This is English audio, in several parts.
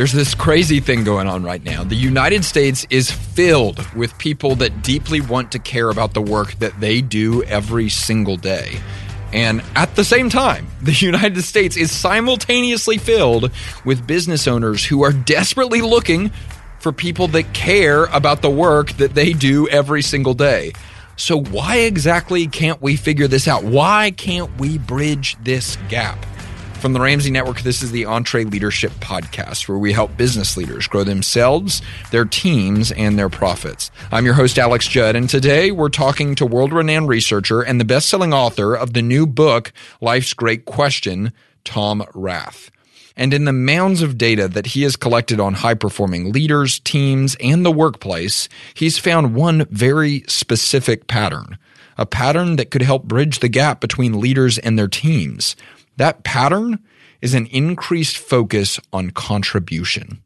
There's this crazy thing going on right now. The United States is filled with people that deeply want to care about the work that they do every single day. And at the same time, the United States is simultaneously filled with business owners who are desperately looking for people that care about the work that they do every single day. So, why exactly can't we figure this out? Why can't we bridge this gap? From the Ramsey Network, this is the EntreLeadership Podcast, where we help business leaders grow themselves, their teams, and their profits. I'm your host, Alex Judd, and today we're talking to world renowned researcher and the best selling author of the new book, Life's Great Question, Tom Rath. And in the mounds of data that he has collected on high performing leaders, teams, and the workplace, he's found one very specific pattern a pattern that could help bridge the gap between leaders and their teams. That pattern is an increased focus on contribution.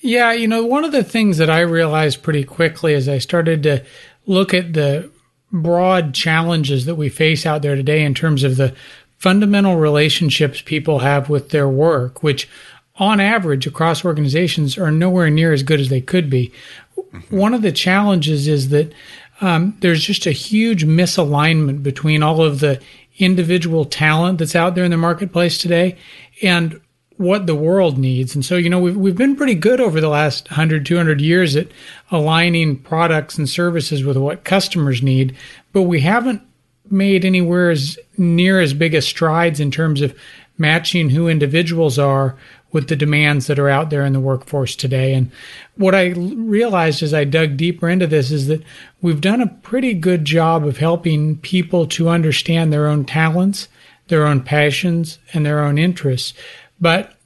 Yeah, you know, one of the things that I realized pretty quickly as I started to look at the broad challenges that we face out there today in terms of the fundamental relationships people have with their work, which on average across organizations are nowhere near as good as they could be. Mm-hmm. One of the challenges is that um, there's just a huge misalignment between all of the individual talent that's out there in the marketplace today and what the world needs. And so, you know, we've, we've been pretty good over the last 100, 200 years at aligning products and services with what customers need, but we haven't made anywhere as near as big a strides in terms of matching who individuals are with the demands that are out there in the workforce today. And what I realized as I dug deeper into this is that we've done a pretty good job of helping people to understand their own talents, their own passions, and their own interests. But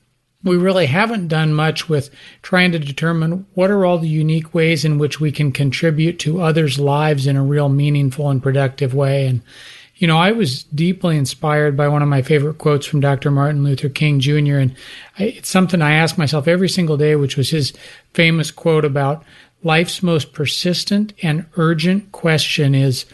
we really haven't done much with trying to determine what are all the unique ways in which we can contribute to others' lives in a real meaningful and productive way. And you know, I was deeply inspired by one of my favorite quotes from Dr. Martin Luther King Jr. And it's something I ask myself every single day, which was his famous quote about life's most persistent and urgent question is,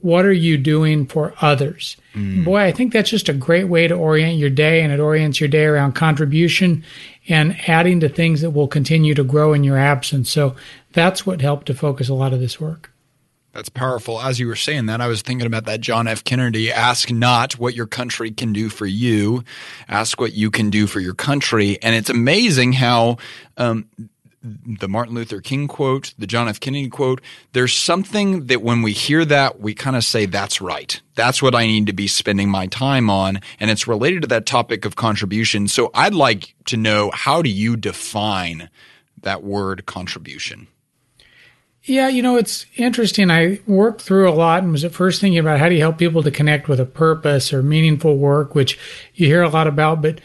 what are you doing for others? Mm. Boy, I think that's just a great way to orient your day, and it orients your day around contribution and adding to things that will continue to grow in your absence. So that's what helped to focus a lot of this work. That's powerful. As you were saying that, I was thinking about that John F. Kennedy ask not what your country can do for you, ask what you can do for your country. And it's amazing how um, the Martin Luther King quote, the John F. Kennedy quote, there's something that when we hear that, we kind of say, that's right. That's what I need to be spending my time on. And it's related to that topic of contribution. So I'd like to know how do you define that word contribution? Yeah, you know, it's interesting. I worked through a lot and was at first thinking about how do you help people to connect with a purpose or meaningful work, which you hear a lot about. But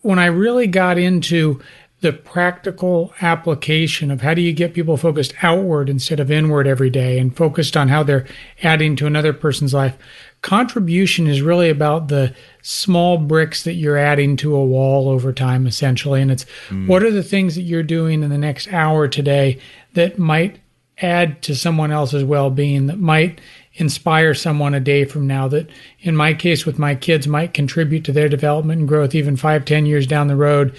when I really got into the practical application of how do you get people focused outward instead of inward every day and focused on how they're adding to another person's life, contribution is really about the small bricks that you're adding to a wall over time, essentially. And it's mm. what are the things that you're doing in the next hour today that might add to someone else's well-being that might inspire someone a day from now that in my case with my kids might contribute to their development and growth even five ten years down the road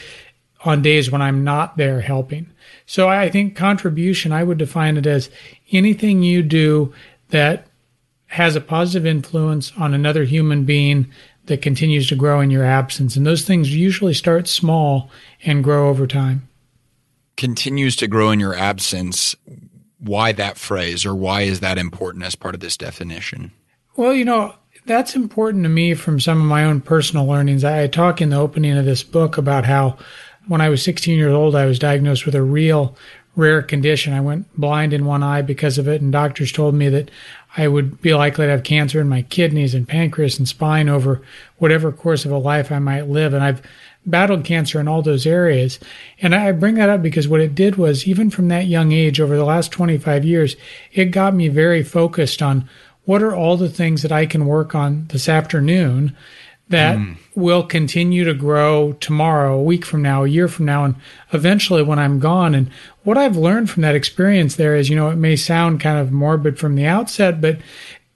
on days when i'm not there helping. So i think contribution i would define it as anything you do that has a positive influence on another human being that continues to grow in your absence. And those things usually start small and grow over time. Continues to grow in your absence why that phrase or why is that important as part of this definition? Well, you know, that's important to me from some of my own personal learnings. I talk in the opening of this book about how when I was 16 years old, I was diagnosed with a real rare condition. I went blind in one eye because of it, and doctors told me that I would be likely to have cancer in my kidneys and pancreas and spine over whatever course of a life I might live. And I've battled cancer in all those areas. And I bring that up because what it did was, even from that young age, over the last 25 years, it got me very focused on what are all the things that I can work on this afternoon that mm. will continue to grow tomorrow, a week from now, a year from now, and eventually when I'm gone. And what I've learned from that experience there is, you know, it may sound kind of morbid from the outset, but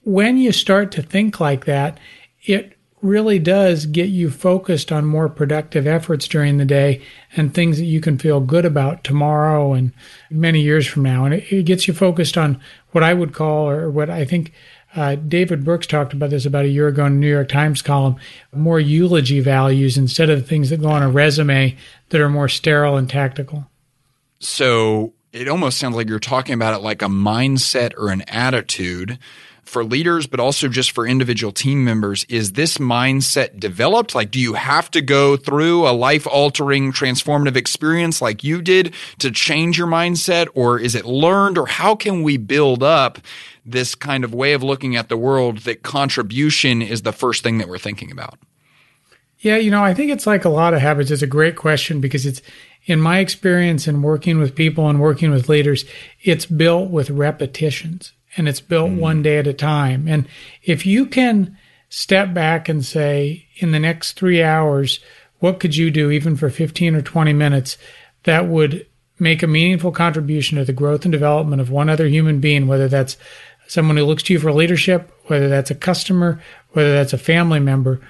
when you start to think like that, it really does get you focused on more productive efforts during the day and things that you can feel good about tomorrow and many years from now. And it, it gets you focused on what I would call, or what I think uh, David Brooks talked about this about a year ago in a New York Times column, more eulogy values instead of the things that go on a resume that are more sterile and tactical. So it almost sounds like you're talking about it like a mindset or an attitude for leaders, but also just for individual team members. Is this mindset developed? Like, do you have to go through a life altering, transformative experience like you did to change your mindset? Or is it learned? Or how can we build up this kind of way of looking at the world that contribution is the first thing that we're thinking about? Yeah, you know, I think it's like a lot of habits. It's a great question because it's, in my experience in working with people and working with leaders, it's built with repetitions and it's built mm. one day at a time. And if you can step back and say, in the next three hours, what could you do, even for 15 or 20 minutes, that would make a meaningful contribution to the growth and development of one other human being, whether that's someone who looks to you for leadership, whether that's a customer, whether that's a family member,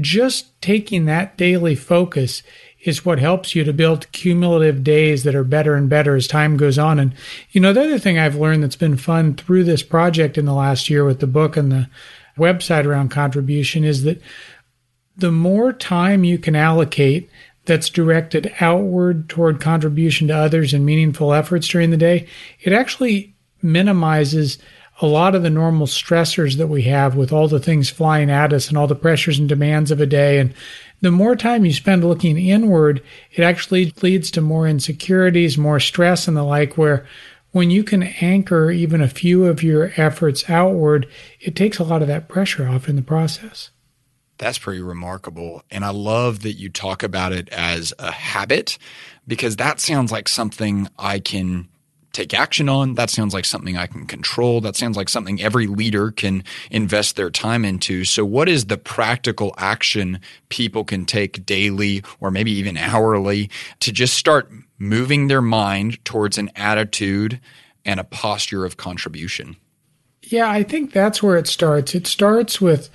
just taking that daily focus is what helps you to build cumulative days that are better and better as time goes on. And, you know, the other thing I've learned that's been fun through this project in the last year with the book and the website around contribution is that the more time you can allocate that's directed outward toward contribution to others and meaningful efforts during the day, it actually minimizes a lot of the normal stressors that we have with all the things flying at us and all the pressures and demands of a day and the more time you spend looking inward, it actually leads to more insecurities, more stress, and the like, where when you can anchor even a few of your efforts outward, it takes a lot of that pressure off in the process. That's pretty remarkable. And I love that you talk about it as a habit because that sounds like something I can take action on. That sounds like something I can control. That sounds like something every leader can invest their time into. So, what is the practical action people can take daily or maybe even hourly to just start moving their mind towards an attitude and a posture of contribution? Yeah, I think that's where it starts. It starts with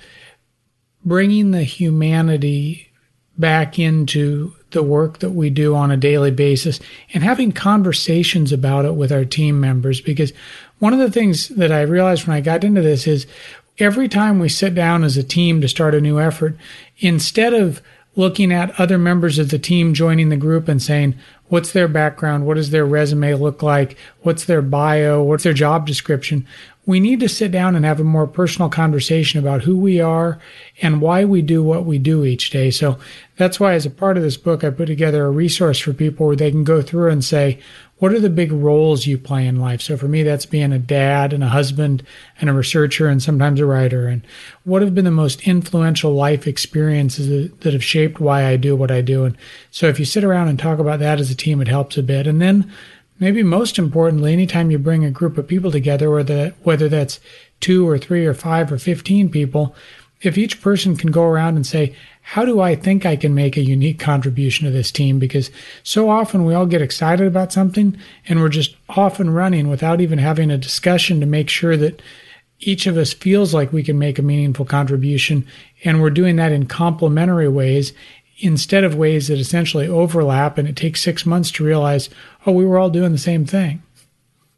bringing the humanity back into the work that we do on a daily basis and having conversations about it with our team members. Because one of the things that I realized when I got into this is every time we sit down as a team to start a new effort, instead of looking at other members of the team joining the group and saying, what's their background? What does their resume look like? What's their bio? What's their job description? We need to sit down and have a more personal conversation about who we are and why we do what we do each day. So that's why, as a part of this book, I put together a resource for people where they can go through and say, what are the big roles you play in life? So for me, that's being a dad and a husband and a researcher and sometimes a writer. And what have been the most influential life experiences that have shaped why I do what I do? And so if you sit around and talk about that as a team, it helps a bit. And then maybe most importantly, anytime you bring a group of people together, whether, whether that's two or three or five or 15 people, if each person can go around and say, how do I think I can make a unique contribution to this team? Because so often we all get excited about something and we're just off and running without even having a discussion to make sure that each of us feels like we can make a meaningful contribution. And we're doing that in complementary ways instead of ways that essentially overlap and it takes six months to realize, oh, we were all doing the same thing.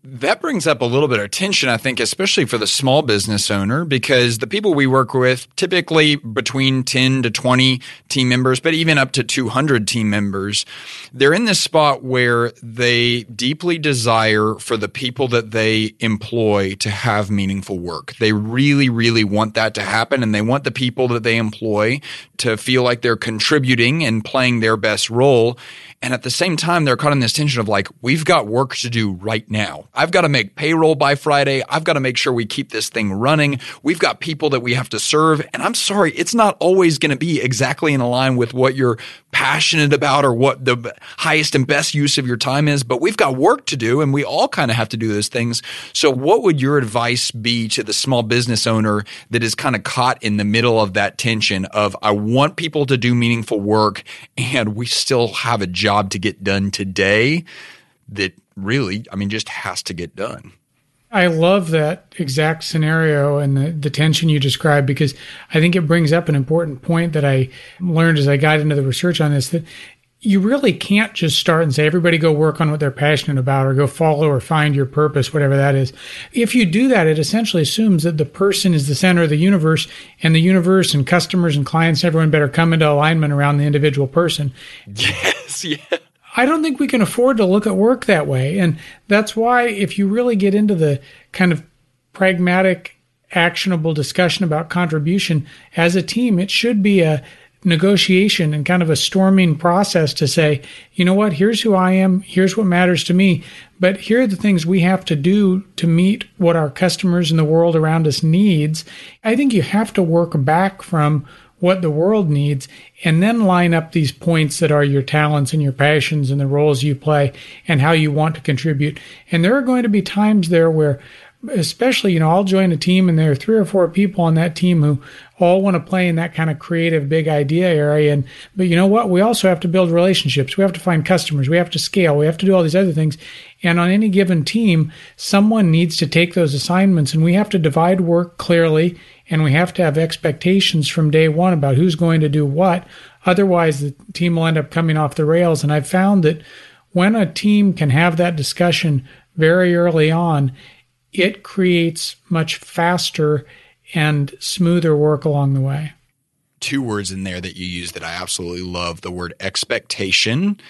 That brings up a little bit of tension, I think, especially for the small business owner, because the people we work with typically between 10 to 20 team members, but even up to 200 team members, they're in this spot where they deeply desire for the people that they employ to have meaningful work. They really, really want that to happen, and they want the people that they employ to feel like they're contributing and playing their best role. And at the same time, they're caught in this tension of like, we've got work to do right now. I've got to make payroll by Friday. I've got to make sure we keep this thing running. We've got people that we have to serve. And I'm sorry, it's not always going to be exactly in line with what you're passionate about or what the highest and best use of your time is, but we've got work to do and we all kind of have to do those things. So what would your advice be to the small business owner that is kind of caught in the middle of that tension of I want people to do meaningful work and we still have a job to get done today that really, I mean, just has to get done? I love that exact scenario and the, the tension you described because I think it brings up an important point that I learned as I got into the research on this that you really can't just start and say everybody go work on what they're passionate about or go follow or find your purpose whatever that is. If you do that it essentially assumes that the person is the center of the universe and the universe and customers and clients everyone better come into alignment around the individual person yes yeah I don't think we can afford to look at work that way. And that's why, if you really get into the kind of pragmatic, actionable discussion about contribution as a team, it should be a negotiation and kind of a storming process to say, you know what, here's who I am, here's what matters to me, but here are the things we have to do to meet what our customers and the world around us needs. I think you have to work back from what the world needs, and then line up these points that are your talents and your passions and the roles you play and how you want to contribute. And there are going to be times there where, especially, you know, I'll join a team and there are three or four people on that team who all want to play in that kind of creative big idea area. And, but you know what? We also have to build relationships. We have to find customers. We have to scale. We have to do all these other things. And on any given team, someone needs to take those assignments and we have to divide work clearly and we have to have expectations from day one about who's going to do what. Otherwise, the team will end up coming off the rails. And I've found that when a team can have that discussion very early on, it creates much faster and smoother work along the way. Two words in there that you use that I absolutely love the word expectation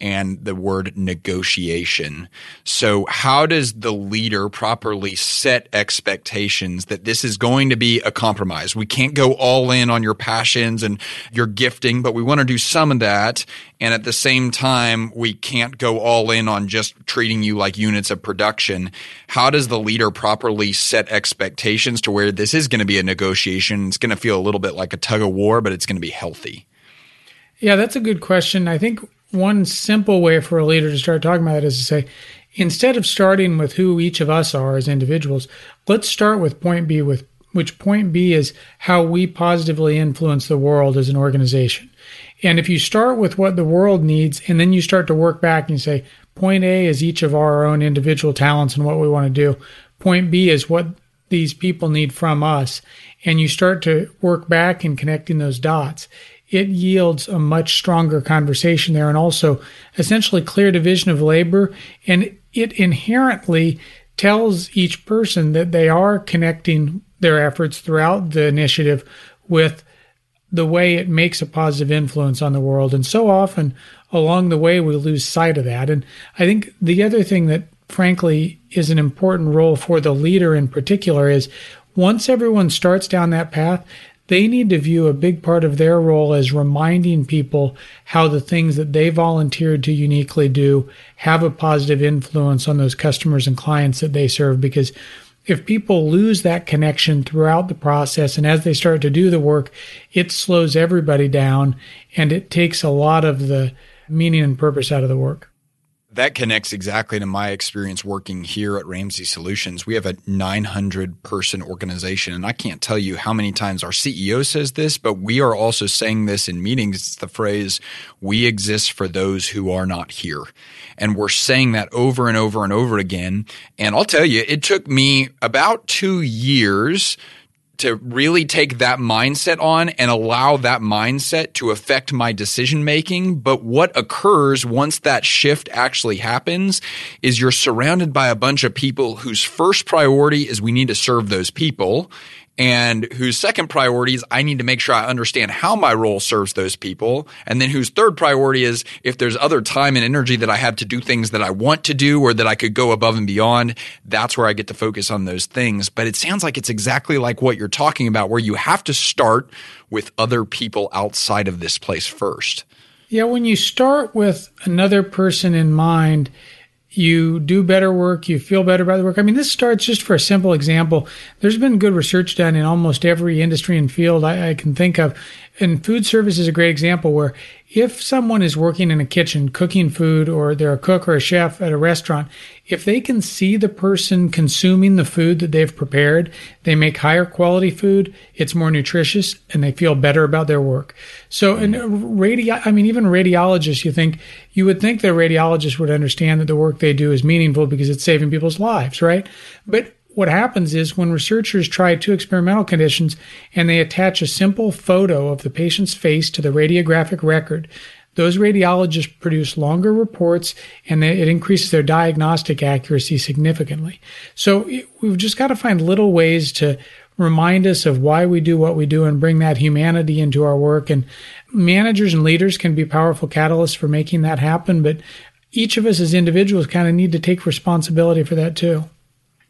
and the word negotiation. So, how does the leader properly set expectations that this is going to be a compromise? We can't go all in on your passions and your gifting, but we want to do some of that. And at the same time, we can't go all in on just treating you like units of production. How does the leader properly set expectations to where this is going to be a negotiation? It's going to feel a little bit like a tug of war, but it's going to be healthy. Yeah, that's a good question. I think one simple way for a leader to start talking about it is to say, instead of starting with who each of us are as individuals, let's start with point B, with which point B is how we positively influence the world as an organization. And if you start with what the world needs and then you start to work back and say, point A is each of our own individual talents and what we want to do. Point B is what these people need from us. And you start to work back in connecting those dots it yields a much stronger conversation there and also essentially clear division of labor. And it inherently tells each person that they are connecting their efforts throughout the initiative with the way it makes a positive influence on the world. And so often along the way, we lose sight of that. And I think the other thing that frankly is an important role for the leader in particular is once everyone starts down that path, they need to view a big part of their role as reminding people how the things that they volunteered to uniquely do have a positive influence on those customers and clients that they serve. Because if people lose that connection throughout the process and as they start to do the work, it slows everybody down and it takes a lot of the meaning and purpose out of the work that connects exactly to my experience working here at Ramsey Solutions. We have a 900 person organization, and I can't tell you how many times our CEO says this, but we are also saying this in meetings. It's the phrase, we exist for those who are not here. And we're saying that over and over and over again. And I'll tell you, it took me about two years to really take that mindset on and allow that mindset to affect my decision making. But what occurs once that shift actually happens is you're surrounded by a bunch of people whose first priority is we need to serve those people and whose second priority is I need to make sure I understand how my role serves those people. And then whose third priority is if there's other time and energy that I have to do things that I want to do or that I could go above and beyond, that's where I get to focus on those things. But it sounds like it's exactly like what you're talking about, where you have to start with other people outside of this place first. Yeah, when you start with another person in mind, you do better work, you feel better about the work. I mean, this starts just for a simple example. There's been good research done in almost every industry and field I, I can think of And food service is a great example where if someone is working in a kitchen cooking food or they're a cook or a chef at a restaurant, if they can see the person consuming the food that they've prepared, they make higher quality food, it's more nutritious, and they feel better about their work. So, and mm-hmm. radio, I mean, even radiologists, you think, you would think that radiologists would understand that the work they do is meaningful because it's saving people's lives, right? But what happens is when researchers try two experimental conditions and they attach a simple photo of the patient's face to the radiographic record, those radiologists produce longer reports and it increases their diagnostic accuracy significantly. So we've just got to find little ways to remind us of why we do what we do and bring that humanity into our work. And managers and leaders can be powerful catalysts for making that happen, but each of us as individuals kind of need to take responsibility for that too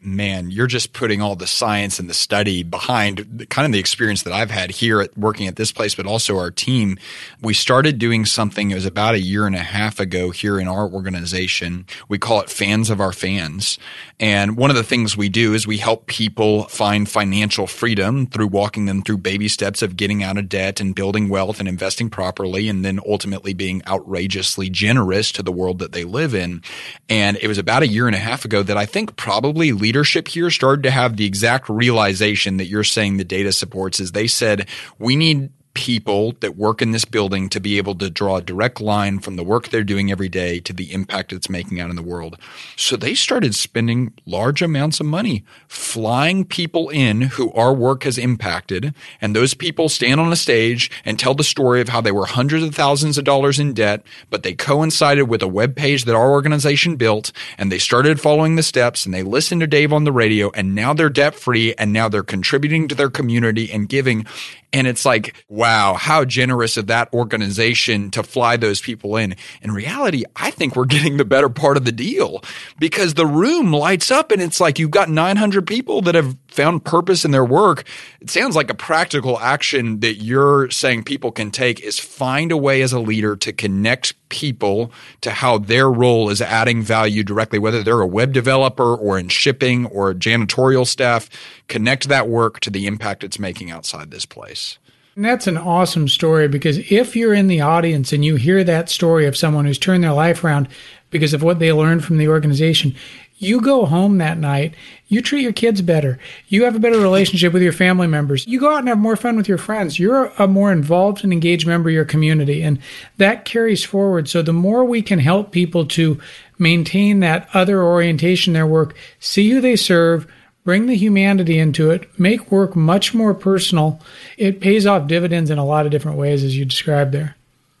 man, you're just putting all the science and the study behind the, kind of the experience that I've had here at working at this place, but also our team. We started doing something, it was about a year and a half ago here in our organization. We call it Fans of Our Fans. And one of the things we do is we help people find financial freedom through walking them through baby steps of getting out of debt and building wealth and investing properly and then ultimately being outrageously generous to the world that they live in. And it was about a year and a half ago that I think probably leadership here started to have the exact realization that you're saying the data supports is they said, we need people that work in this building to be able to draw a direct line from the work they're doing every day to the impact it's making out in the world. So they started spending large amounts of money flying people in who our work has impacted. And those people stand on a stage and tell the story of how they were hundreds of thousands of dollars in debt, but they coincided with a web page that our organization built and they started following the steps and they listened to Dave on the radio and now they're debt free and now they're contributing to their community and giving. And it's like, wow, how generous of that organization to fly those people in. In reality, I think we're getting the better part of the deal because the room lights up and it's like you've got 900 people that have found purpose in their work. It sounds like a practical action that you're saying people can take is find a way as a leader to connect people to how their role is adding value directly, whether they're a web developer or in shipping or janitorial staff, connect that work to the impact it's making outside this place. And that's an awesome story because if you're in the audience and you hear that story of someone who's turned their life around because of what they learned from the organization, you go home that night, you treat your kids better, you have a better relationship with your family members, you go out and have more fun with your friends, you're a more involved and engaged member of your community. And that carries forward. So the more we can help people to maintain that other orientation in their work, see who they serve, bring the humanity into it, make work much more personal, it pays off dividends in a lot of different ways, as you described there.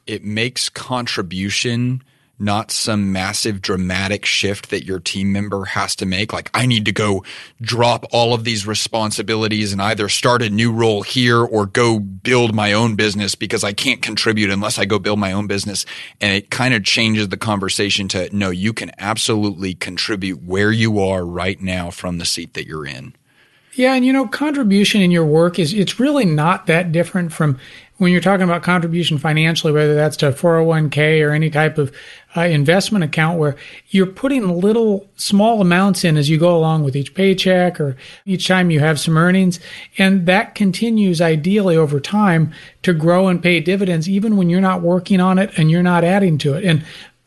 It makes contribution not some massive dramatic shift that your team member has to make. Like, I need to go drop all of these responsibilities and either start a new role here or go build my own business because I can't contribute unless I go build my own business. And it kind of changes the conversation to no, you can absolutely contribute where you are right now from the seat that you're in. Yeah, and you know, contribution in your work is it's really not that different from when you're talking about contribution financially, whether that's to 401k or any type of uh, investment account where you're putting little small amounts in as you go along with each paycheck or each time you have some earnings. And that continues ideally over time to grow and pay dividends, even when you're not working on it and you're not adding to it. And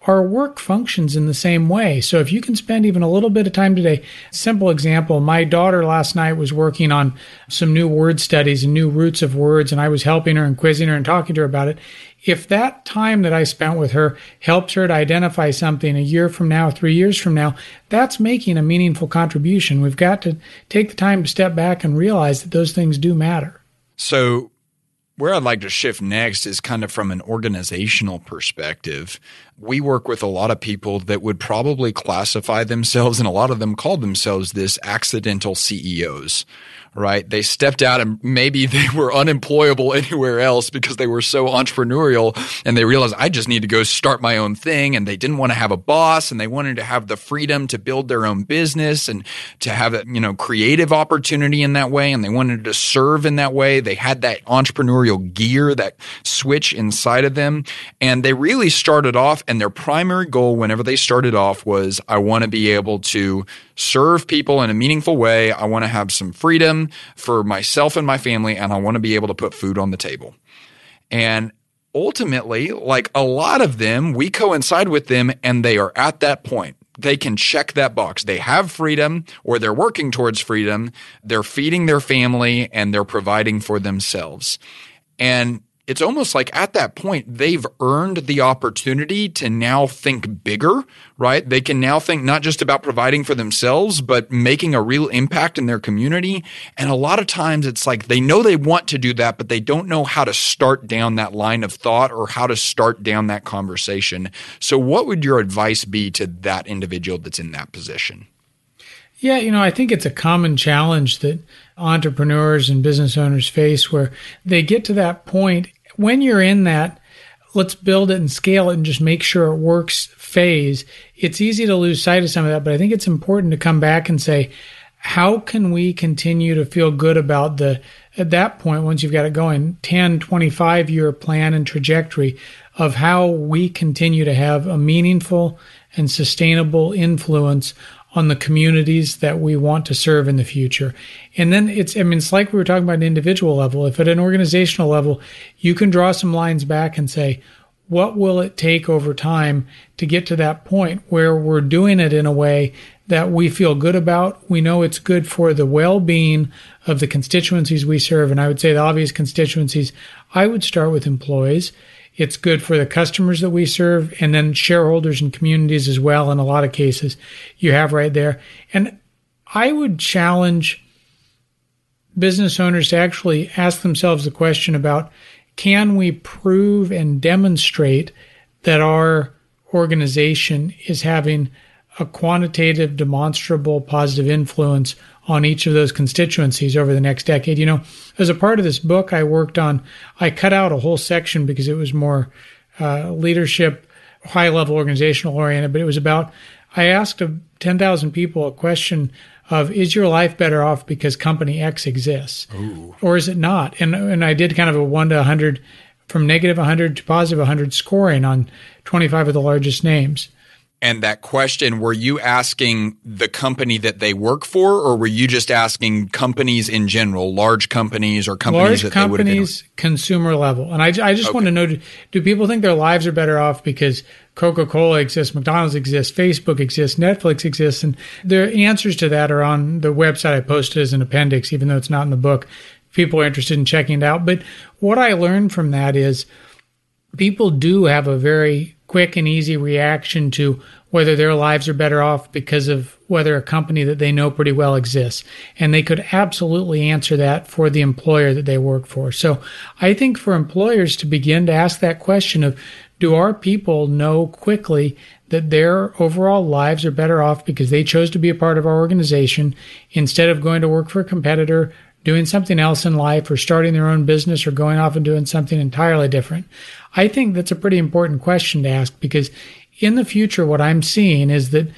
our work functions in the same way. So if you can spend even a little bit of time today, simple example, my daughter last night was working on some new word studies and new roots of words, and I was helping her and quizzing her and talking to her about it. If that time that I spent with her helps her to identify something a year from now, three years from now, that's making a meaningful contribution. We've got to take the time to step back and realize that those things do matter. So where I'd like to shift next is kind of from an organizational perspective. We work with a lot of people that would probably classify themselves, and a lot of them call themselves this accidental CEOs, right? They stepped out and maybe they were unemployable anywhere else because they were so entrepreneurial and they realized I just need to go start my own thing. And they didn't want to have a boss and they wanted to have the freedom to build their own business and to have a, you know, creative opportunity in that way. And they wanted to serve in that way. They had that entrepreneurial gear, that switch inside of them. And they really started off and their primary goal whenever they started off was, I want to be able to serve people in a meaningful way. I want to have some freedom for myself and my family, and I want to be able to put food on the table. And ultimately, like a lot of them, we coincide with them and they are at that point. They can check that box. They have freedom or they're working towards freedom. They're feeding their family and they're providing for themselves. And it's almost like at that point, they've earned the opportunity to now think bigger, right? They can now think not just about providing for themselves, but making a real impact in their community. And a lot of times it's like they know they want to do that, but they don't know how to start down that line of thought or how to start down that conversation. So, what would your advice be to that individual that's in that position? Yeah, you know, I think it's a common challenge that entrepreneurs and business owners face where they get to that point when you're in that let's build it and scale it and just make sure it works phase it's easy to lose sight of some of that but i think it's important to come back and say how can we continue to feel good about the at that point once you've got it going 10 25 year plan and trajectory of how we continue to have a meaningful and sustainable influence on the communities that we want to serve in the future. And then it's, I mean, it's like we were talking about an individual level. If at an organizational level, you can draw some lines back and say, what will it take over time to get to that point where we're doing it in a way that we feel good about? We know it's good for the well being of the constituencies we serve. And I would say the obvious constituencies, I would start with employees. It's good for the customers that we serve and then shareholders and communities as well. In a lot of cases, you have right there. And I would challenge business owners to actually ask themselves the question about can we prove and demonstrate that our organization is having a quantitative, demonstrable positive influence on each of those constituencies over the next decade. You know, as a part of this book, I worked on, I cut out a whole section because it was more uh, leadership, high level organizational oriented, but it was about, I asked 10,000 people a question of, is your life better off because company X exists? Ooh. Or is it not? And, and I did kind of a one to 100, from negative 100 to positive 100 scoring on 25 of the largest names. And that question, were you asking the company that they work for, or were you just asking companies in general, large companies or companies large that companies, they would consumer level? And I, I just okay. want to know: do, do people think their lives are better off because Coca Cola exists, McDonald's exists, Facebook exists, Netflix exists, and the answers to that are on the website I posted as an appendix, even though it's not in the book. People are interested in checking it out. But what I learned from that is people do have a very quick and easy reaction to whether their lives are better off because of whether a company that they know pretty well exists. And they could absolutely answer that for the employer that they work for. So I think for employers to begin to ask that question of, do our people know quickly that their overall lives are better off because they chose to be a part of our organization instead of going to work for a competitor, doing something else in life, or starting their own business, or going off and doing something entirely different? I think that's a pretty important question to ask because in the future, what I'm seeing is that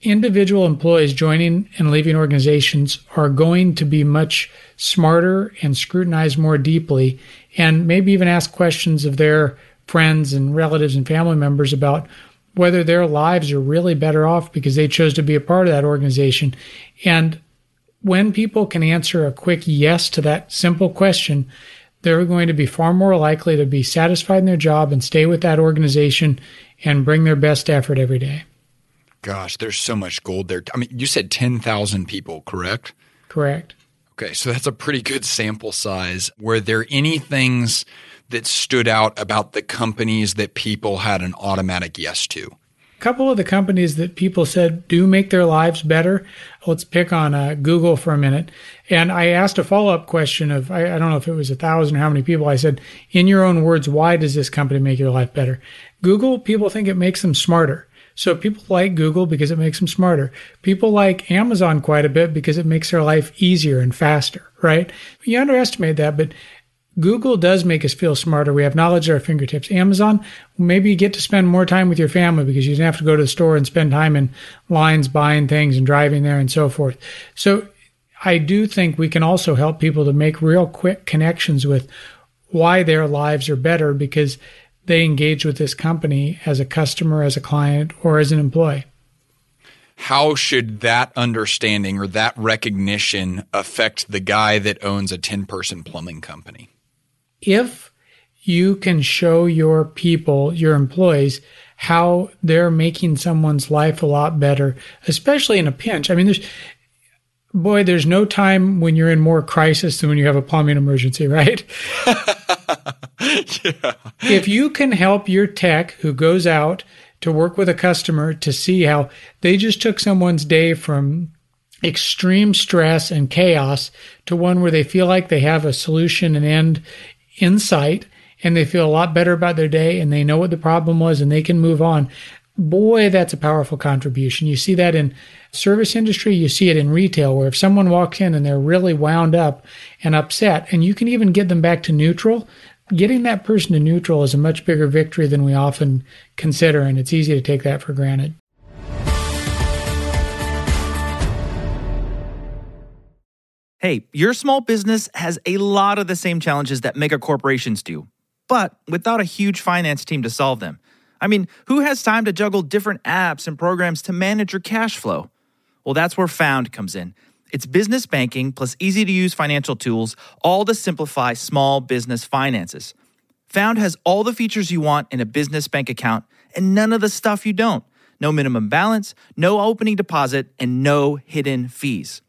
individual employees joining and leaving organizations are going to be much smarter and scrutinize more deeply and maybe even ask questions of their friends and relatives and family members about whether their lives are really better off because they chose to be a part of that organization. And when people can answer a quick yes to that simple question, they're going to be far more likely to be satisfied in their job and stay with that organization and bring their best effort every day. Gosh, there's so much gold there. I mean, you said 10,000 people, correct? Correct. Okay, so that's a pretty good sample size. Were there any things that stood out about the companies that people had an automatic yes to? A couple of the companies that people said do make their lives better. Let's pick on uh, Google for a minute. And I asked a follow up question of, I, I don't know if it was a thousand or how many people. I said, in your own words, why does this company make your life better? Google, people think it makes them smarter. So people like Google because it makes them smarter. People like Amazon quite a bit because it makes their life easier and faster, right? You underestimate that, but Google does make us feel smarter. We have knowledge at our fingertips. Amazon, maybe you get to spend more time with your family because you don't have to go to the store and spend time in lines buying things and driving there and so forth. So I do think we can also help people to make real quick connections with why their lives are better because they engage with this company as a customer, as a client, or as an employee. How should that understanding or that recognition affect the guy that owns a 10 person plumbing company? If you can show your people, your employees, how they're making someone's life a lot better, especially in a pinch. I mean, there's, boy, there's no time when you're in more crisis than when you have a plumbing emergency, right? yeah. If you can help your tech who goes out to work with a customer to see how they just took someone's day from extreme stress and chaos to one where they feel like they have a solution and end in sight and they feel a lot better about their day and they know what the problem was and they can move on. Boy, that's a powerful contribution. You see that in service industry, you see it in retail where if someone walks in and they're really wound up and upset and you can even get them back to neutral, getting that person to neutral is a much bigger victory than we often consider and it's easy to take that for granted. Hey, your small business has a lot of the same challenges that mega corporations do, but without a huge finance team to solve them. I mean, who has time to juggle different apps and programs to manage your cash flow? Well, that's where Found comes in. It's business banking plus easy to use financial tools, all to simplify small business finances. Found has all the features you want in a business bank account and none of the stuff you don't. No minimum balance, no opening deposit, and no hidden fees.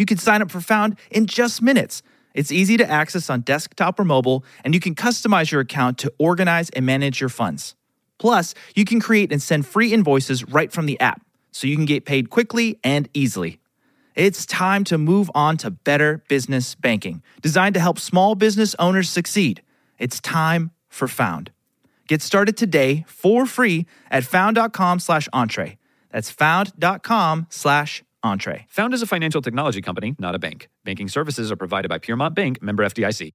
You can sign up for Found in just minutes. It's easy to access on desktop or mobile, and you can customize your account to organize and manage your funds. Plus, you can create and send free invoices right from the app, so you can get paid quickly and easily. It's time to move on to better business banking, designed to help small business owners succeed. It's time for Found. Get started today for free at found.com slash entree. That's found.com slash entree. Found as a financial technology company, not a bank. Banking services are provided by Piermont Bank, member FDIC.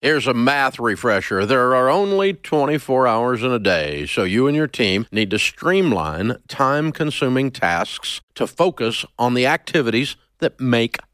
Here's a math refresher. There are only 24 hours in a day, so you and your team need to streamline time consuming tasks to focus on the activities that make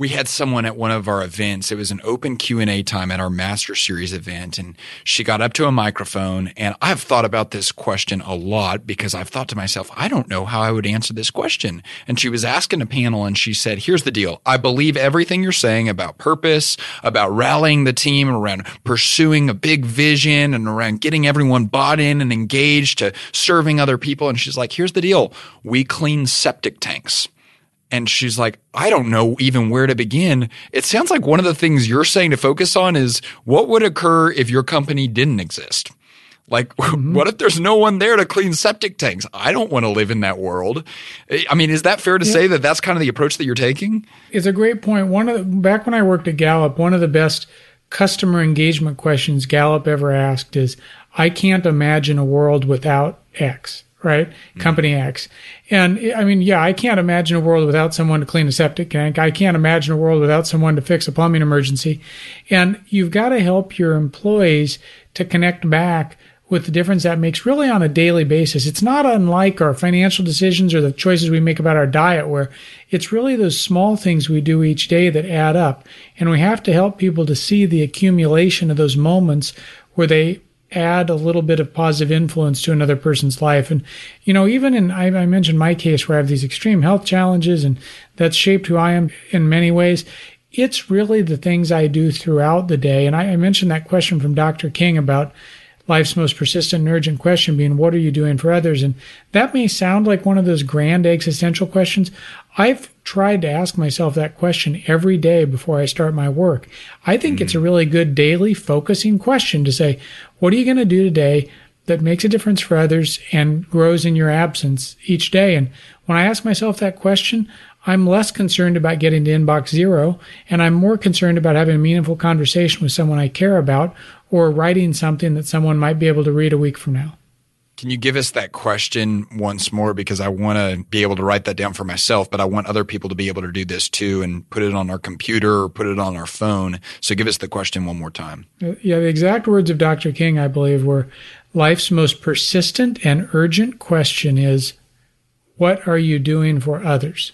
We had someone at one of our events. It was an open Q&A time at our master series event and she got up to a microphone and I've thought about this question a lot because I've thought to myself, I don't know how I would answer this question. And she was asking a panel and she said, here's the deal. I believe everything you're saying about purpose, about rallying the team around pursuing a big vision and around getting everyone bought in and engaged to serving other people. And she's like, here's the deal. We clean septic tanks. And she's like, I don't know even where to begin. It sounds like one of the things you're saying to focus on is what would occur if your company didn't exist? Like, mm-hmm. what if there's no one there to clean septic tanks? I don't want to live in that world. I mean, is that fair to yeah. say that that's kind of the approach that you're taking? It's a great point. One of the, back when I worked at Gallup, one of the best customer engagement questions Gallup ever asked is, I can't imagine a world without X right? Mm-hmm. Company X. And I mean, yeah, I can't imagine a world without someone to clean a septic tank. I can't imagine a world without someone to fix a plumbing emergency. And you've got to help your employees to connect back with the difference that makes really on a daily basis. It's not unlike our financial decisions or the choices we make about our diet, where it's really those small things we do each day that add up. And we have to help people to see the accumulation of those moments where they add a little bit of positive influence to another person's life. And, you know, even in, I, I, mentioned my case where I have these extreme health challenges and that's shaped who I am in many ways. It's really the things I do throughout the day. And I, I mentioned that question from Dr. King about life's most persistent and urgent question being, What are you doing for others? And that may sound like one of those grand existential questions. I've tried to ask myself that question every day before I start my work. I think mm-hmm. it's a mm. really good daily focusing question to say, What are you going to do today? that makes a difference for others and grows in your absence each day. And when I ask myself that question, I'm less concerned about getting to inbox zero, and I'm more concerned about having a meaningful conversation with someone I care about or writing something that someone might be able to read a week from now. Can you give us that question once more? Because I want to be able to write that down for myself, but I want other people to be able to do this too and put it on our computer or put it on our phone. So give us the question one more time. Uh, yeah, the exact words of Dr. King, I believe, were life's most persistent and urgent question is, What are you doing for others?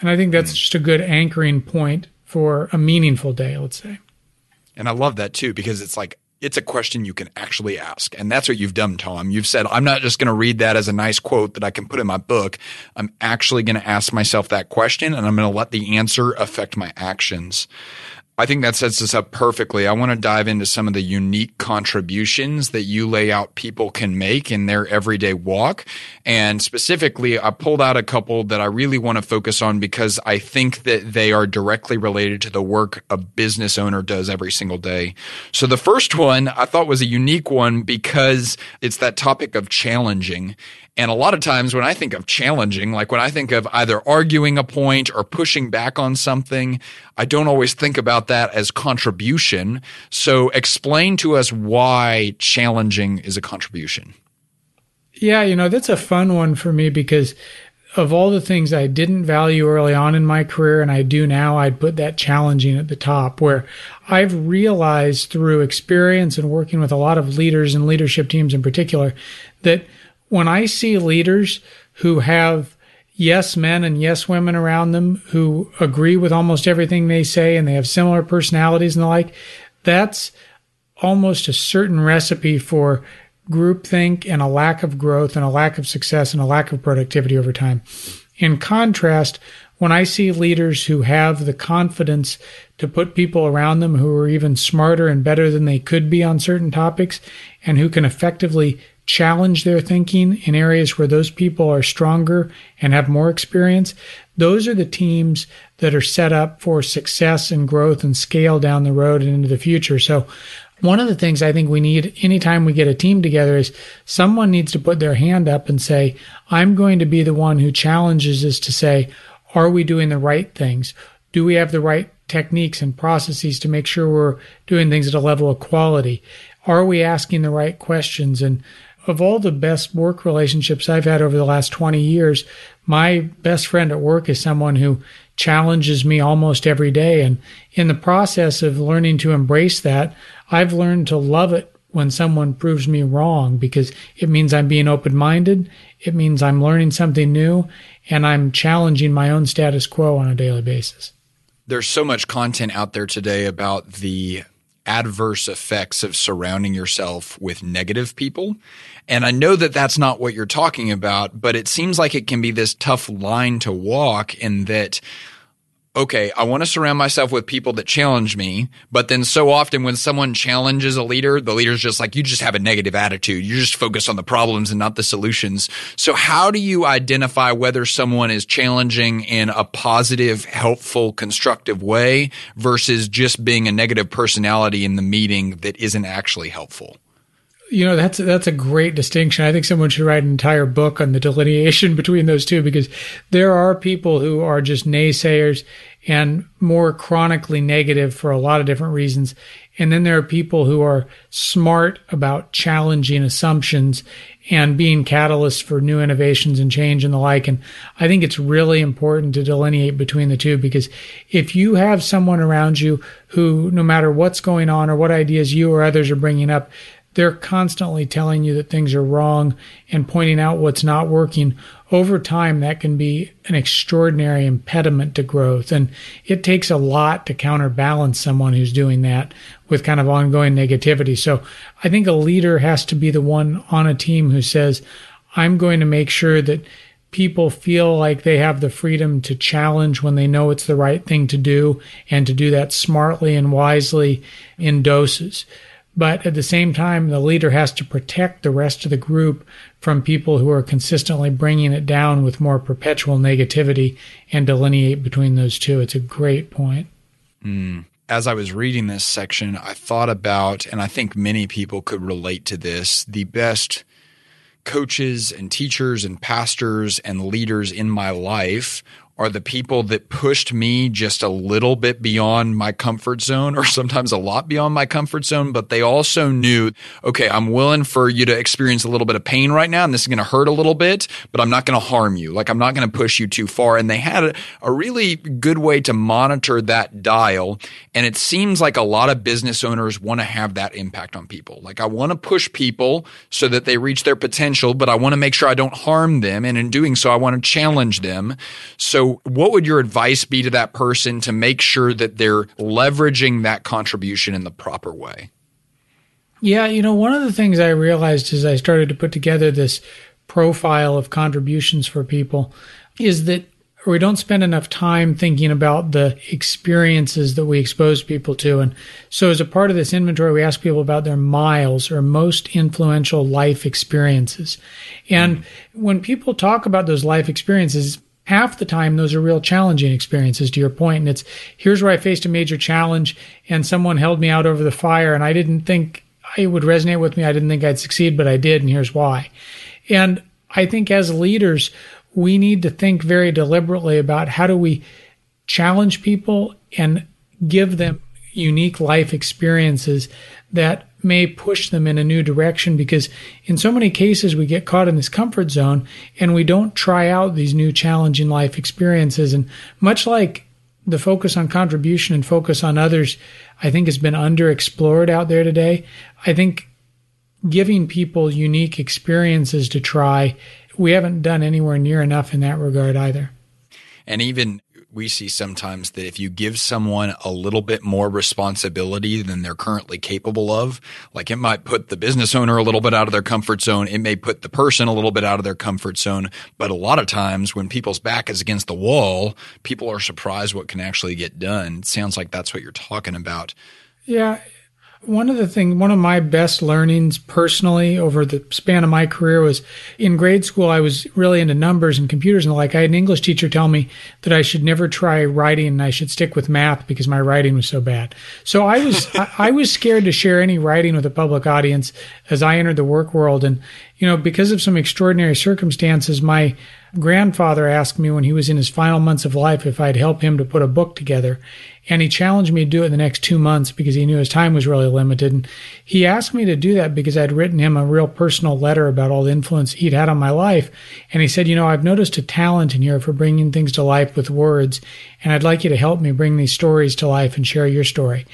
And I think that's just a good anchoring point for a meaningful day, let's say. And I love that too, because it's like, it's a question you can actually ask. And that's what you've done, Tom. You've said, I'm not just going to read that as a nice quote that I can put in my book. I'm actually going to ask myself that question and I'm going to let the answer affect my actions. I think that sets us up perfectly. I want to dive into some of the unique contributions that you lay out people can make in their everyday walk. And specifically, I pulled out a couple that I really want to focus on because I think that they are directly related to the work a business owner does every single day. So the first one I thought was a unique one because it's that topic of challenging. And a lot of times when I think of challenging, like when I think of either arguing a point or pushing back on something, I don't always think about that as contribution. So explain to us why challenging is a contribution. Yeah, you know, that's a fun one for me because of all the things I didn't value early on in my career and I do now, I'd put that challenging at the top where I've realized through experience and working with a lot of leaders and leadership teams in particular that when I see leaders who have yes men and yes women around them who agree with almost everything they say and they have similar personalities and the like, that's almost a certain recipe for groupthink and a lack of growth and a lack of success and a lack of productivity over time. In contrast, when I see leaders who have the confidence to put people around them who are even smarter and better than they could be on certain topics and who can effectively challenge their thinking in areas where those people are stronger and have more experience, those are the teams that are set up for success and growth and scale down the road and into the future. So one of the things I think we need anytime we get a team together is someone needs to put their hand up and say, I'm going to be the one who challenges us to say, are we doing the right things? Do we have the right techniques and processes to make sure we're doing things at a level of quality? Are we asking the right questions? And of all the best work relationships I've had over the last 20 years, my best friend at work is someone who challenges me almost every day. And in the process of learning to embrace that, I've learned to love it when someone proves me wrong because it means I'm being open minded. It means I'm learning something new and I'm challenging my own status quo on a daily basis. There's so much content out there today about the adverse effects of surrounding yourself with negative people. And I know that that's not what you're talking about, but it seems like it can be this tough line to walk in that okay, I want to surround myself with people that challenge me. But then so often when someone challenges a leader, the leader's just like, you just have a negative attitude. You just focus on the problems and not the solutions. So how do you identify whether someone is challenging in a positive, helpful, constructive way versus just being a negative personality in the meeting that isn't actually helpful? You know that's that's a great distinction. I think someone should write an entire book on the delineation between those two because there are people who are just naysayers and more chronically negative for a lot of different reasons. And then there are people who are smart about challenging assumptions and being catalysts for new innovations and change and the like. And I think it's really important to delineate between the two because if you have someone around you who, no matter what's going on or what ideas you or others are bringing up, they're constantly telling you that things are wrong and pointing out what's not working. Over time, that can be an extraordinary impediment to growth. And it takes a lot to counterbalance someone who's doing that with kind of ongoing negativity. So I think a leader has to be the one on a team who says, I'm going to make sure that people feel like they have the freedom to challenge when they know it's the right thing to do and to do that smartly and wisely in doses But at the same time, the leader has to protect the rest of the group from people who are consistently bringing it down with more perpetual negativity and delineate between those two. It's a great point. Mm. As I was reading this section, I thought about, and I think many people could relate to this, the best coaches and teachers and pastors and leaders in my life are the people that pushed me just a little bit beyond my comfort zone or sometimes a lot beyond my comfort zone, but they also knew, okay, I'm willing for you to experience a little bit of pain right now and this is going to hurt a little bit, but I'm not going to harm you. Like I'm not going to push you too far. And they had a, a really good way to monitor that dial. And it seems like a lot of business owners want to have that impact on people. Like I want to push people so that they reach their potential, but I want to make sure I don't harm them. And in doing so, I want to challenge them. So what would your advice be to that person to make sure that they're leveraging that contribution in the proper way? Yeah, you know, one of the things I realized as I started to put together this profile of contributions for people is that we don't spend enough time thinking about the experiences that we expose people to. And so, as a part of this inventory, we ask people about their miles or most influential life experiences. And mm-hmm. when people talk about those life experiences, half the time those are real challenging experiences to your point. And it's here's where i faced a major challenge and someone held me out over the fire and i didn't think it would resonate with me. I didn't think i'd succeed but i did and here's why. And i think as leaders we need to think very deliberately about how do we challenge people and give them unique life experiences that may push them in a new direction because in so many cases we get caught in this comfort zone and we don't try out these new challenging life experiences. And much like the focus on contribution and focus on others i think has been underexplored out there today. I think giving people unique experiences to try we haven't done anywhere near enough in that regard either. And even we see sometimes that if you give someone a little bit more responsibility than they're currently capable of, like it might put the business owner a little bit out of their comfort zone. It may put the person a little bit out of their comfort zone. But a lot of times when people's back is against the wall, people are surprised what can actually get done. It sounds like that's what you're talking about. Yeah. One of the things, one of my best learnings personally over the span of my career was in grade school, I was really into numbers and computers and the like. I had an English teacher tell me that I should never try writing and I should stick with math because my writing was so bad. So I was, I, I was scared to share any writing with a public audience as I entered the work world. And, you know, because of some extraordinary circumstances, my grandfather asked me when he was in his final months of life if I'd help him to put a book together. And he challenged me to do it in the next two months because he knew his time was really limited. And he asked me to do that because I'd written him a real personal letter about all the influence he'd had on my life. And he said, You know, I've noticed a talent in here for bringing things to life with words. And I'd like you to help me bring these stories to life and share your story.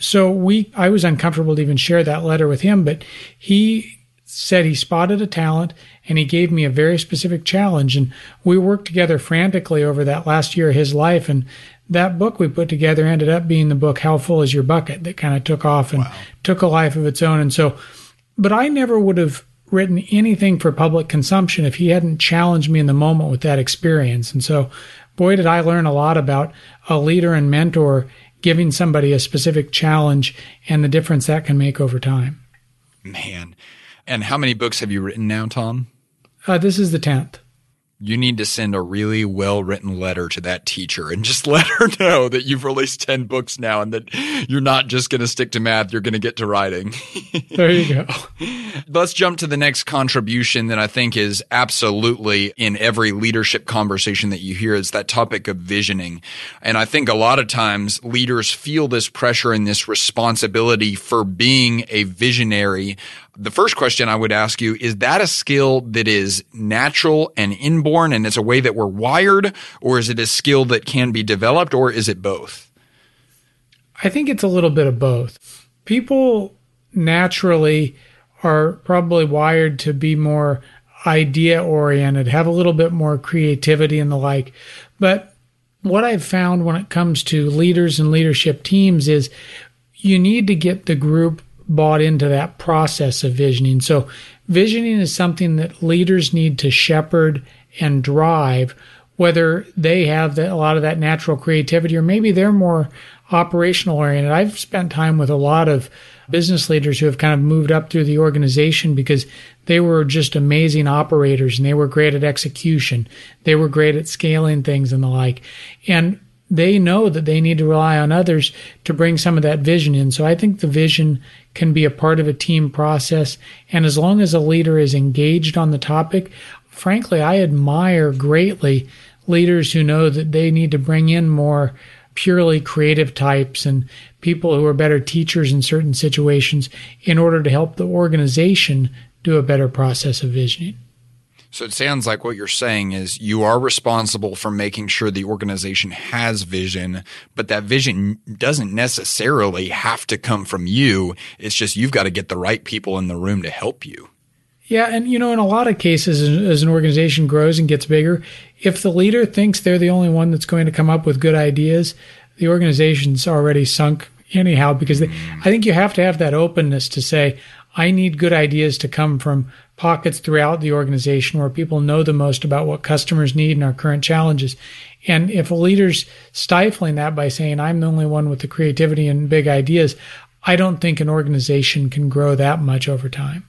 So we, I was uncomfortable to even share that letter with him, but he said he spotted a talent and he gave me a very specific challenge. And we worked together frantically over that last year of his life. And that book we put together ended up being the book How Full Is Your Bucket that kind of took off and wow. took a life of its own. And so, but I never would have written anything for public consumption if he hadn't challenged me in the moment with that experience. And so, boy, did I learn a lot about a leader and mentor giving somebody a specific challenge and the difference that can make over time. Man. And how many books have you written now, Tom? Uh, this is the 10th you need to send a really well written letter to that teacher and just let her know that you've released 10 books now and that you're not just going to stick to math, you're going to get to writing. there you go. Let's jump to the next contribution that I think is absolutely in every leadership conversation that you hear is that topic of visioning. And I think a lot of times leaders feel this pressure and this responsibility for being a visionary the first question I would ask you is that a skill that is natural and inborn and it's a way that we're wired, or is it a skill that can be developed, or is it both? I think it's a little bit of both. People naturally are probably wired to be more idea oriented, have a little bit more creativity and the like. But what I've found when it comes to leaders and leadership teams is you need to get the group bought into that process of visioning. So, visioning is something that leaders need to shepherd and drive, whether they have the, a lot of that natural creativity or maybe they're more operational oriented. I've spent time with a lot of business leaders who have kind of moved up through the organization because they were just amazing operators and they were great at execution. They were great at scaling things and the like. And they know that they need to rely on others to bring some of that vision in. So I think the vision can be a part of a team process. And as long as a leader is engaged on the topic, frankly, I admire greatly leaders who know that they need to bring in more purely creative types and people who are better teachers in certain situations in order to help the organization do a better process of visioning. So it sounds like what you're saying is you are responsible for making sure the organization has vision, but that vision doesn't necessarily have to come from you. It's just you've got to get the right people in the room to help you. Yeah, and you know, in a lot of cases, as an organization grows and gets bigger, if the leader thinks they're the only one that's going to come up with good ideas, the organization's already sunk anyhow. Because they, I think you have to have that openness to say, I need good ideas to come from pockets throughout the organization where people know the most about what customers need and our current challenges. And if a leader's stifling that by saying, I'm the only one with the creativity and big ideas, I don't think an organization can grow that much over time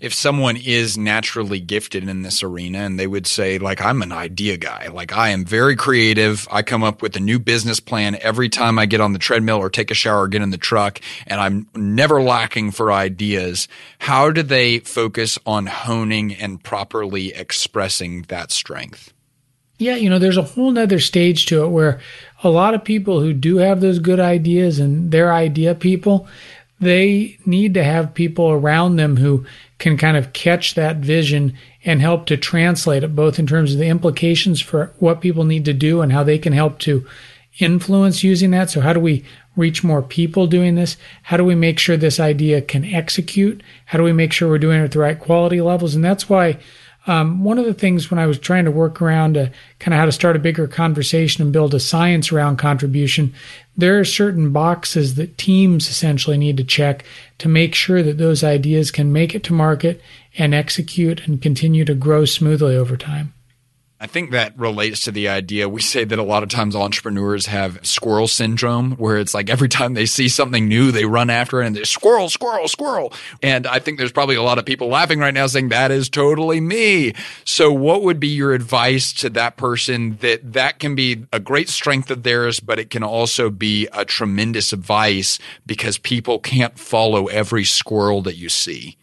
if someone is naturally gifted in this arena and they would say like I'm an idea guy, like I am very creative. I come up with a new business plan every time I get on the treadmill or take a shower or get in the truck and I'm never lacking for ideas. How do they focus on honing and properly expressing that strength? Yeah, you know, there's a whole nother stage to it where a lot of people who do have those good ideas and they're idea people, they need to have people around them who can kind of catch that vision and help to translate it both in terms of the implications for what people need to do and how they can help to influence using that. So how do we reach more people doing this? How do we make sure this idea can execute? How do we make sure we're doing it at the right quality levels? And that's why um, one of the things when I was trying to work around to kind of how to start a bigger conversation and build a science around contribution, there are certain boxes that teams essentially need to check to make sure that those ideas can make it to market and execute and continue to grow smoothly over time. I think that relates to the idea. We say that a lot of times entrepreneurs have squirrel syndrome, where it's like every time they see something new, they run after it and they squirrel, squirrel, squirrel. And I think there's probably a lot of people laughing right now saying that is totally me. So what would be your advice to that person that that can be a great strength of theirs, but it can also be a tremendous advice because people can't follow every squirrel that you see?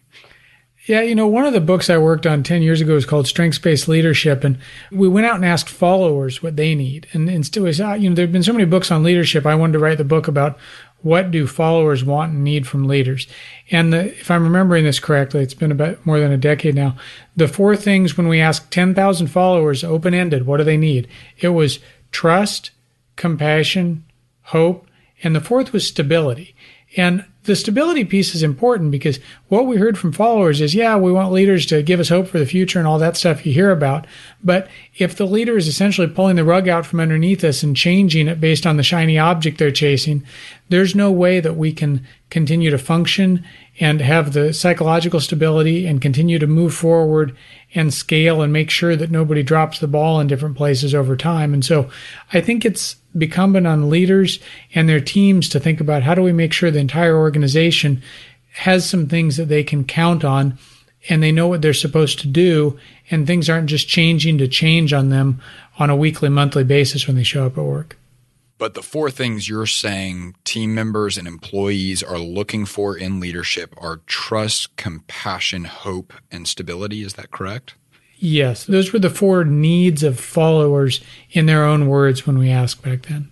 Yeah, you know, one of the books I worked on 10 years ago was called Strengths Based Leadership. And we went out and asked followers what they need. And, was, you know, there have been so many books on leadership. I wanted to write the book about what do followers want and need from leaders. And the, if I'm remembering this correctly, it's been about more than a decade now. The four things when we asked 10,000 followers, open ended, what do they need? It was trust, compassion, hope, and the fourth was stability. And the stability piece is important because what we heard from followers is, yeah, we want leaders to give us hope for the future and all that stuff you hear about. But if the leader is essentially pulling the rug out from underneath us and changing it based on the shiny object they're chasing, there's no way that we can continue to function and have the psychological stability and continue to move forward and scale and make sure that nobody drops the ball in different places over time. And so I think it's incumbent on leaders and their teams to think about how do we make sure the entire organization has some things that they can count on and they know what they're supposed to do and things aren't just changing to change on them on a weekly monthly basis when they show up at work but the four things you're saying team members and employees are looking for in leadership are trust, compassion, hope, and stability. Is that correct? Yes. Those were the four needs of followers in their own words when we asked back then.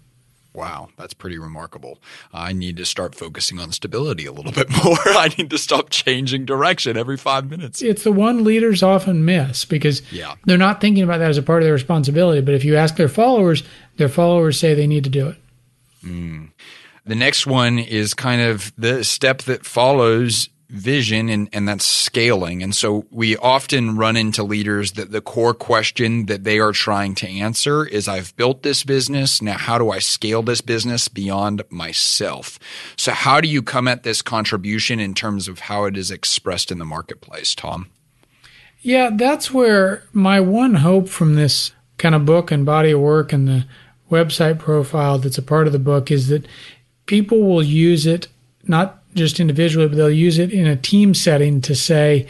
Wow, that's pretty remarkable. I need to start focusing on stability a little bit more. I need to stop changing direction every five minutes. It's the one leaders often miss because yeah. they're not thinking about that as a part of their responsibility. But if you ask their followers, their followers say they need to do it. Mm. The next one is kind of the step that follows vision and, and that's scaling. And so we often run into leaders that the core question that they are trying to answer is I've built this business. Now, how do I scale this business beyond myself? So how do you come at this contribution in terms of how it is expressed in the marketplace, Tom? Yeah, that's where my one hope from this kind of book and body of work and the website profile that's a part of the book is that people will use it not just individually, but they'll use it in a team setting to say,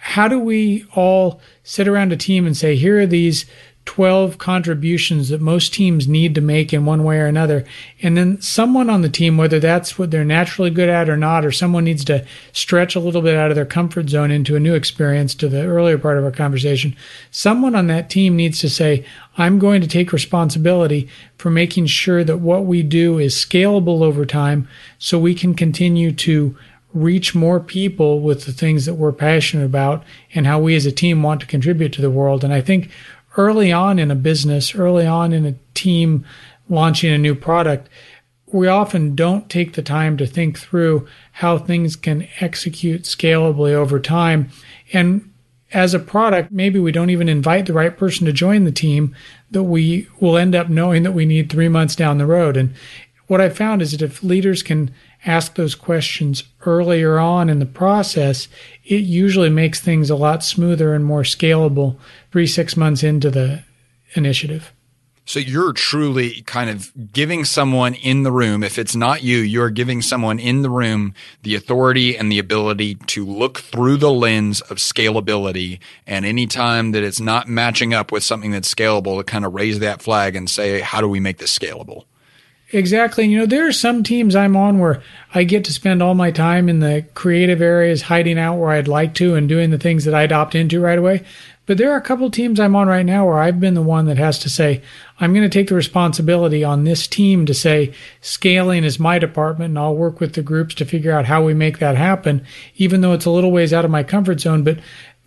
how do we all sit around a team and say, here are these 12 contributions that most teams need to make in one way or another. And then someone on the team, whether that's what they're naturally good at or not, or someone needs to stretch a little bit out of their comfort zone into a new experience to the earlier part of our conversation, someone on that team needs to say, I'm going to take responsibility for making sure that what we do is scalable over time so we can continue to reach more people with the things that we're passionate about and how we as a team want to contribute to the world. And I think early on in a business, early on in a team launching a new product, we often don't take the time to think through how things can execute scalably over time. And as a product, maybe we don't even invite the right person to join the team that we will end up knowing that we need three months down the road. And what I found is that if leaders can ask those questions earlier on in the process, it usually makes things a lot smoother and more scalable three, six months into the initiative. So you're truly kind of giving someone in the room, if it's not you, you're giving someone in the room the authority and the ability to look through the lens of scalability. And anytime that it's not matching up with something that's scalable, to kind of raise that flag and say, how do we make this scalable? Exactly. And, you know, there are some teams I'm on where I get to spend all my time in the creative areas, hiding out where I'd like to and doing the things that I'd opt into right away. But there are a couple teams I'm on right now where I've been the one that has to say, I'm going to take the responsibility on this team to say, scaling is my department and I'll work with the groups to figure out how we make that happen, even though it's a little ways out of my comfort zone. But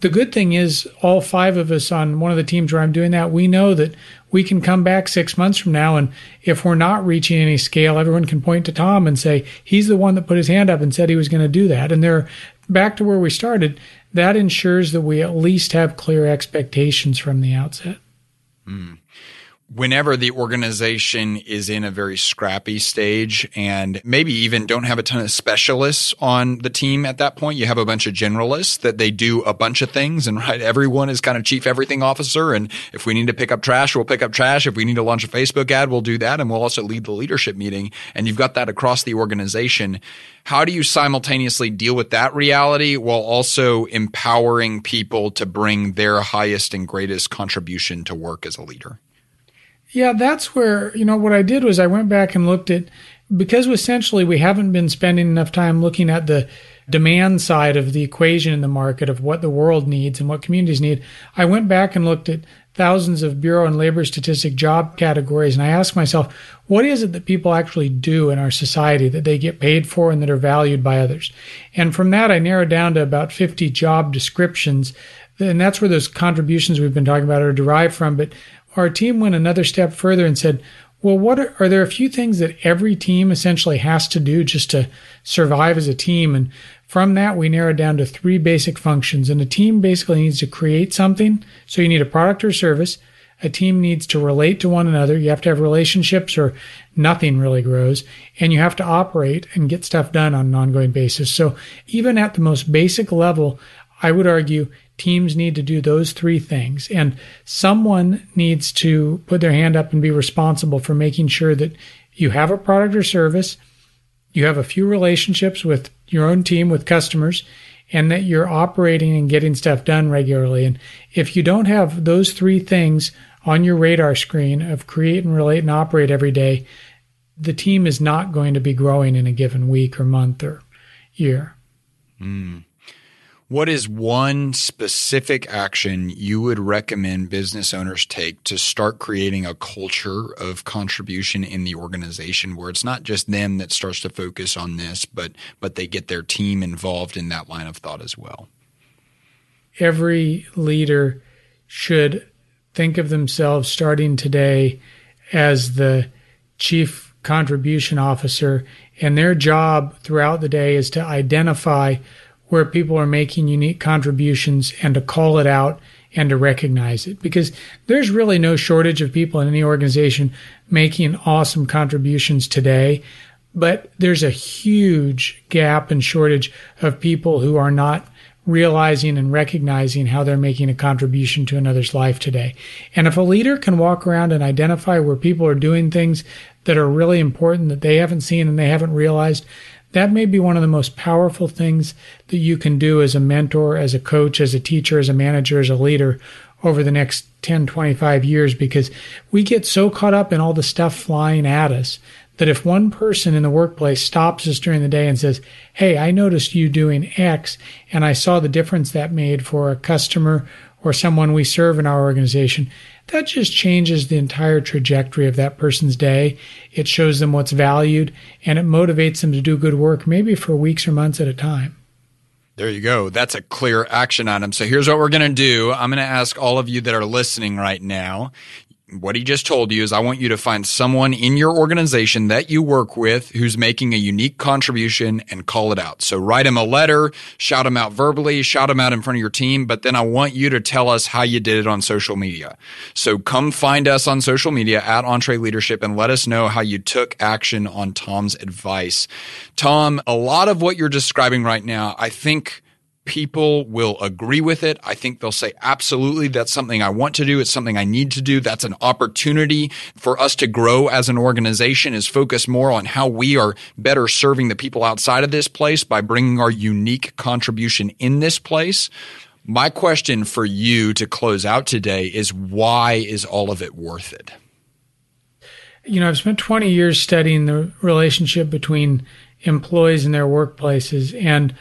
the good thing is, all five of us on one of the teams where I'm doing that, we know that we can come back six months from now. And if we're not reaching any scale, everyone can point to Tom and say, he's the one that put his hand up and said he was going to do that. And they're back to where we started. That ensures that we at least have clear expectations from the outset. Mm whenever the organization is in a very scrappy stage and maybe even don't have a ton of specialists on the team at that point, you have a bunch of generalists that they do a bunch of things and right, everyone is kind of chief everything officer. And if we need to pick up trash, we'll pick up trash. If we need to launch a Facebook ad, we'll do that. And we'll also lead the leadership meeting. And you've got that across the organization. How do you simultaneously deal with that reality while also empowering people to bring their highest and greatest contribution to work as a leader? Yeah, that's where, you know, what I did was I went back and looked at, because essentially we haven't been spending enough time looking at the demand side of the equation in the market of what the world needs and what communities need. I went back and looked at thousands of Bureau and Labor Statistic job categories and I asked myself, what is it that people actually do in our society that they get paid for and that are valued by others? And from that, I narrowed down to about 50 job descriptions. And that's where those contributions we've been talking about are derived from. But our team went another step further and said, well, what are, are, there a few things that every team essentially has to do just to survive as a team? And from that, we narrowed down to three basic functions. And a team basically needs to create something. So you need a product or service. A team needs to relate to one another. You have to have relationships or nothing really grows. And you have to operate and get stuff done on an ongoing basis. So even at the most basic level, I would argue teams need to do those three things. And someone needs to put their hand up and be responsible for making sure that you have a product or service, you have a few relationships with your own team, with customers, and that you're operating and getting stuff done regularly. And if you don't have those three things on your radar screen of create and relate and operate every day, the team is not going to be growing in a given week or month or year. Mm. What is one specific action you would recommend business owners take to start creating a culture of contribution in the organization where it's not just them that starts to focus on this, but but they get their team involved in that line of thought as well? Every leader should think of themselves starting today as the chief contribution officer and their job throughout the day is to identify where people are making unique contributions and to call it out and to recognize it because there's really no shortage of people in any organization making awesome contributions today. But there's a huge gap and shortage of people who are not realizing and recognizing how they're making a contribution to another's life today. And if a leader can walk around and identify where people are doing things that are really important that they haven't seen and they haven't realized, that may be one of the most powerful things that you can do as a mentor, as a coach, as a teacher, as a manager, as a leader over the next 10, 25 years because we get so caught up in all the stuff flying at us that if one person in the workplace stops us during the day and says, Hey, I noticed you doing X and I saw the difference that made for a customer or someone we serve in our organization, that just changes the entire trajectory of that person's day. It shows them what's valued and it motivates them to do good work, maybe for weeks or months at a time. There you go. That's a clear action item. So here's what we're going to do. I'm going to ask all of you that are listening right now what he just told you is I want you to find someone in your organization that you work with who's making a unique contribution and call it out. So write him a letter, shout him out verbally, shout him out in front of your team, but then I want you to tell us how you did it on social media. So come find us on social media at EntreLeadership and let us know how you took action on Tom's advice. Tom, a lot of what you're describing right now, I think people will agree with it. I think they'll say, absolutely, that's something I want to do. It's something I need to do. That's an opportunity for us to grow as an organization is focus more on how we are better serving the people outside of this place by bringing our unique contribution in this place. My question for you to close out today is why is all of it worth it? You know, I've spent 20 years studying the relationship between employees and their workplaces and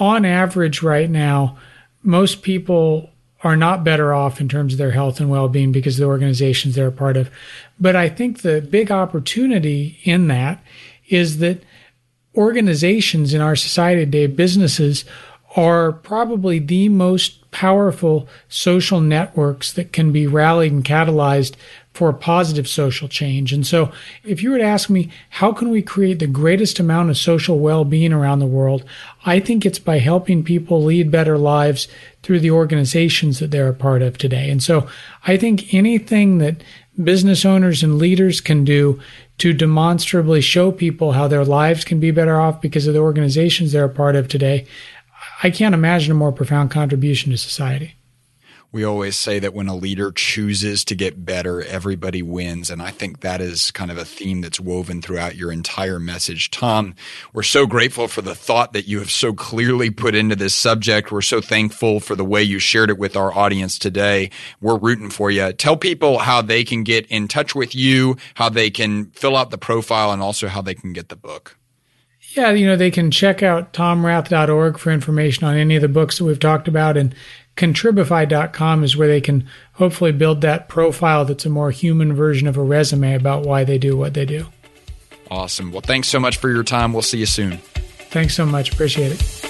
on average, right now, most people are not better off in terms of their health and well being because of the organizations they're a part of. But I think the big opportunity in that is that organizations in our society today, businesses, are probably the most powerful social networks that can be rallied and catalyzed for a positive social change. And so, if you were to ask me, how can we create the greatest amount of social well being around the world? I think it's by helping people lead better lives through the organizations that they're a part of today. And so, I think anything that business owners and leaders can do to demonstrably show people how their lives can be better off because of the organizations they're a part of today, I can't imagine a more profound contribution to society we always say that when a leader chooses to get better, everybody wins. And I think that is kind of a theme that's woven throughout your entire message. Tom, we're so grateful for the thought that you have so clearly put into this subject. We're so thankful for the way you shared it with our audience today. We're rooting for you. Tell people how they can get in touch with you, how they can fill out the profile, and also how they can get the book. Yeah, you know, they can check out tomrath.org for information on any of the books that we've talked about and Contribify.com is where they can hopefully build that profile that's a more human version of a resume about why they do what they do. Awesome. Well, thanks so much for your time. We'll see you soon. Thanks so much. Appreciate it.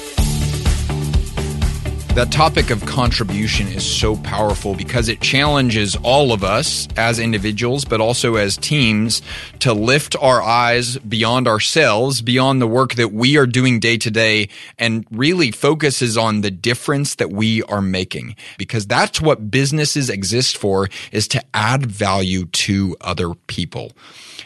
That topic of contribution is so powerful because it challenges all of us as individuals, but also as teams to lift our eyes beyond ourselves, beyond the work that we are doing day to day, and really focuses on the difference that we are making. Because that's what businesses exist for, is to add value to other people.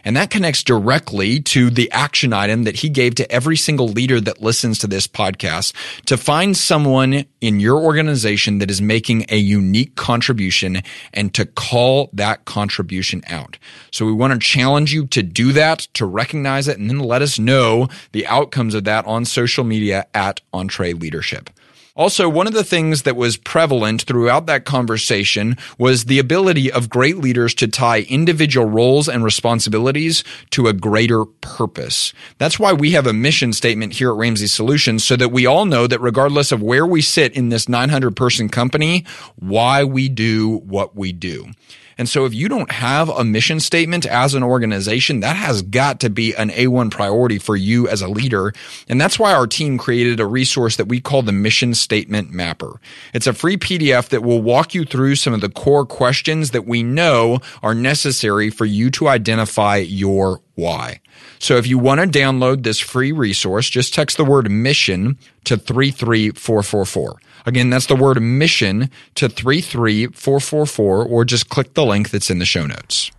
And that connects directly to the action item that he gave to every single leader that listens to this podcast to find someone in your organization that is making a unique contribution and to call that contribution out. So we want to challenge you to do that, to recognize it, and then let us know the outcomes of that on social media at EntreLeadership. Also, one of the things that was prevalent throughout that conversation was the ability of great leaders to tie individual roles and responsibilities to a greater purpose. That's why we have a mission statement here at Ramsey Solutions so that we all know that regardless of where we sit in this 900 person company, why we do what we do. And so if you don't have a mission statement as an organization, that has got to be an A1 priority for you as a leader. And that's why our team created a resource that we call the mission statement mapper. It's a free PDF that will walk you through some of the core questions that we know are necessary for you to identify your why. So if you want to download this free resource, just text the word mission to 33444. Again, that's the word mission to 33444 or just click the link that's in the show notes.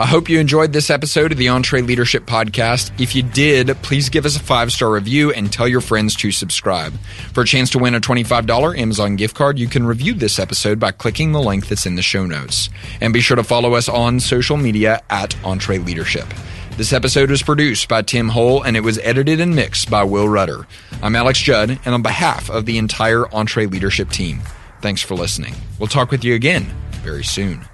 I hope you enjoyed this episode of the EntreLeadership Podcast. If you did, please give us a five star review and tell your friends to subscribe. For a chance to win a $25 Amazon gift card, you can review this episode by clicking the link that's in the show notes. And be sure to follow us on social media at EntreLeadership. This episode was produced by Tim Hole and it was edited and mixed by Will Rudder. I'm Alex Judd, and on behalf of the entire EntreLeadership team, thanks for listening. We'll talk with you again very soon.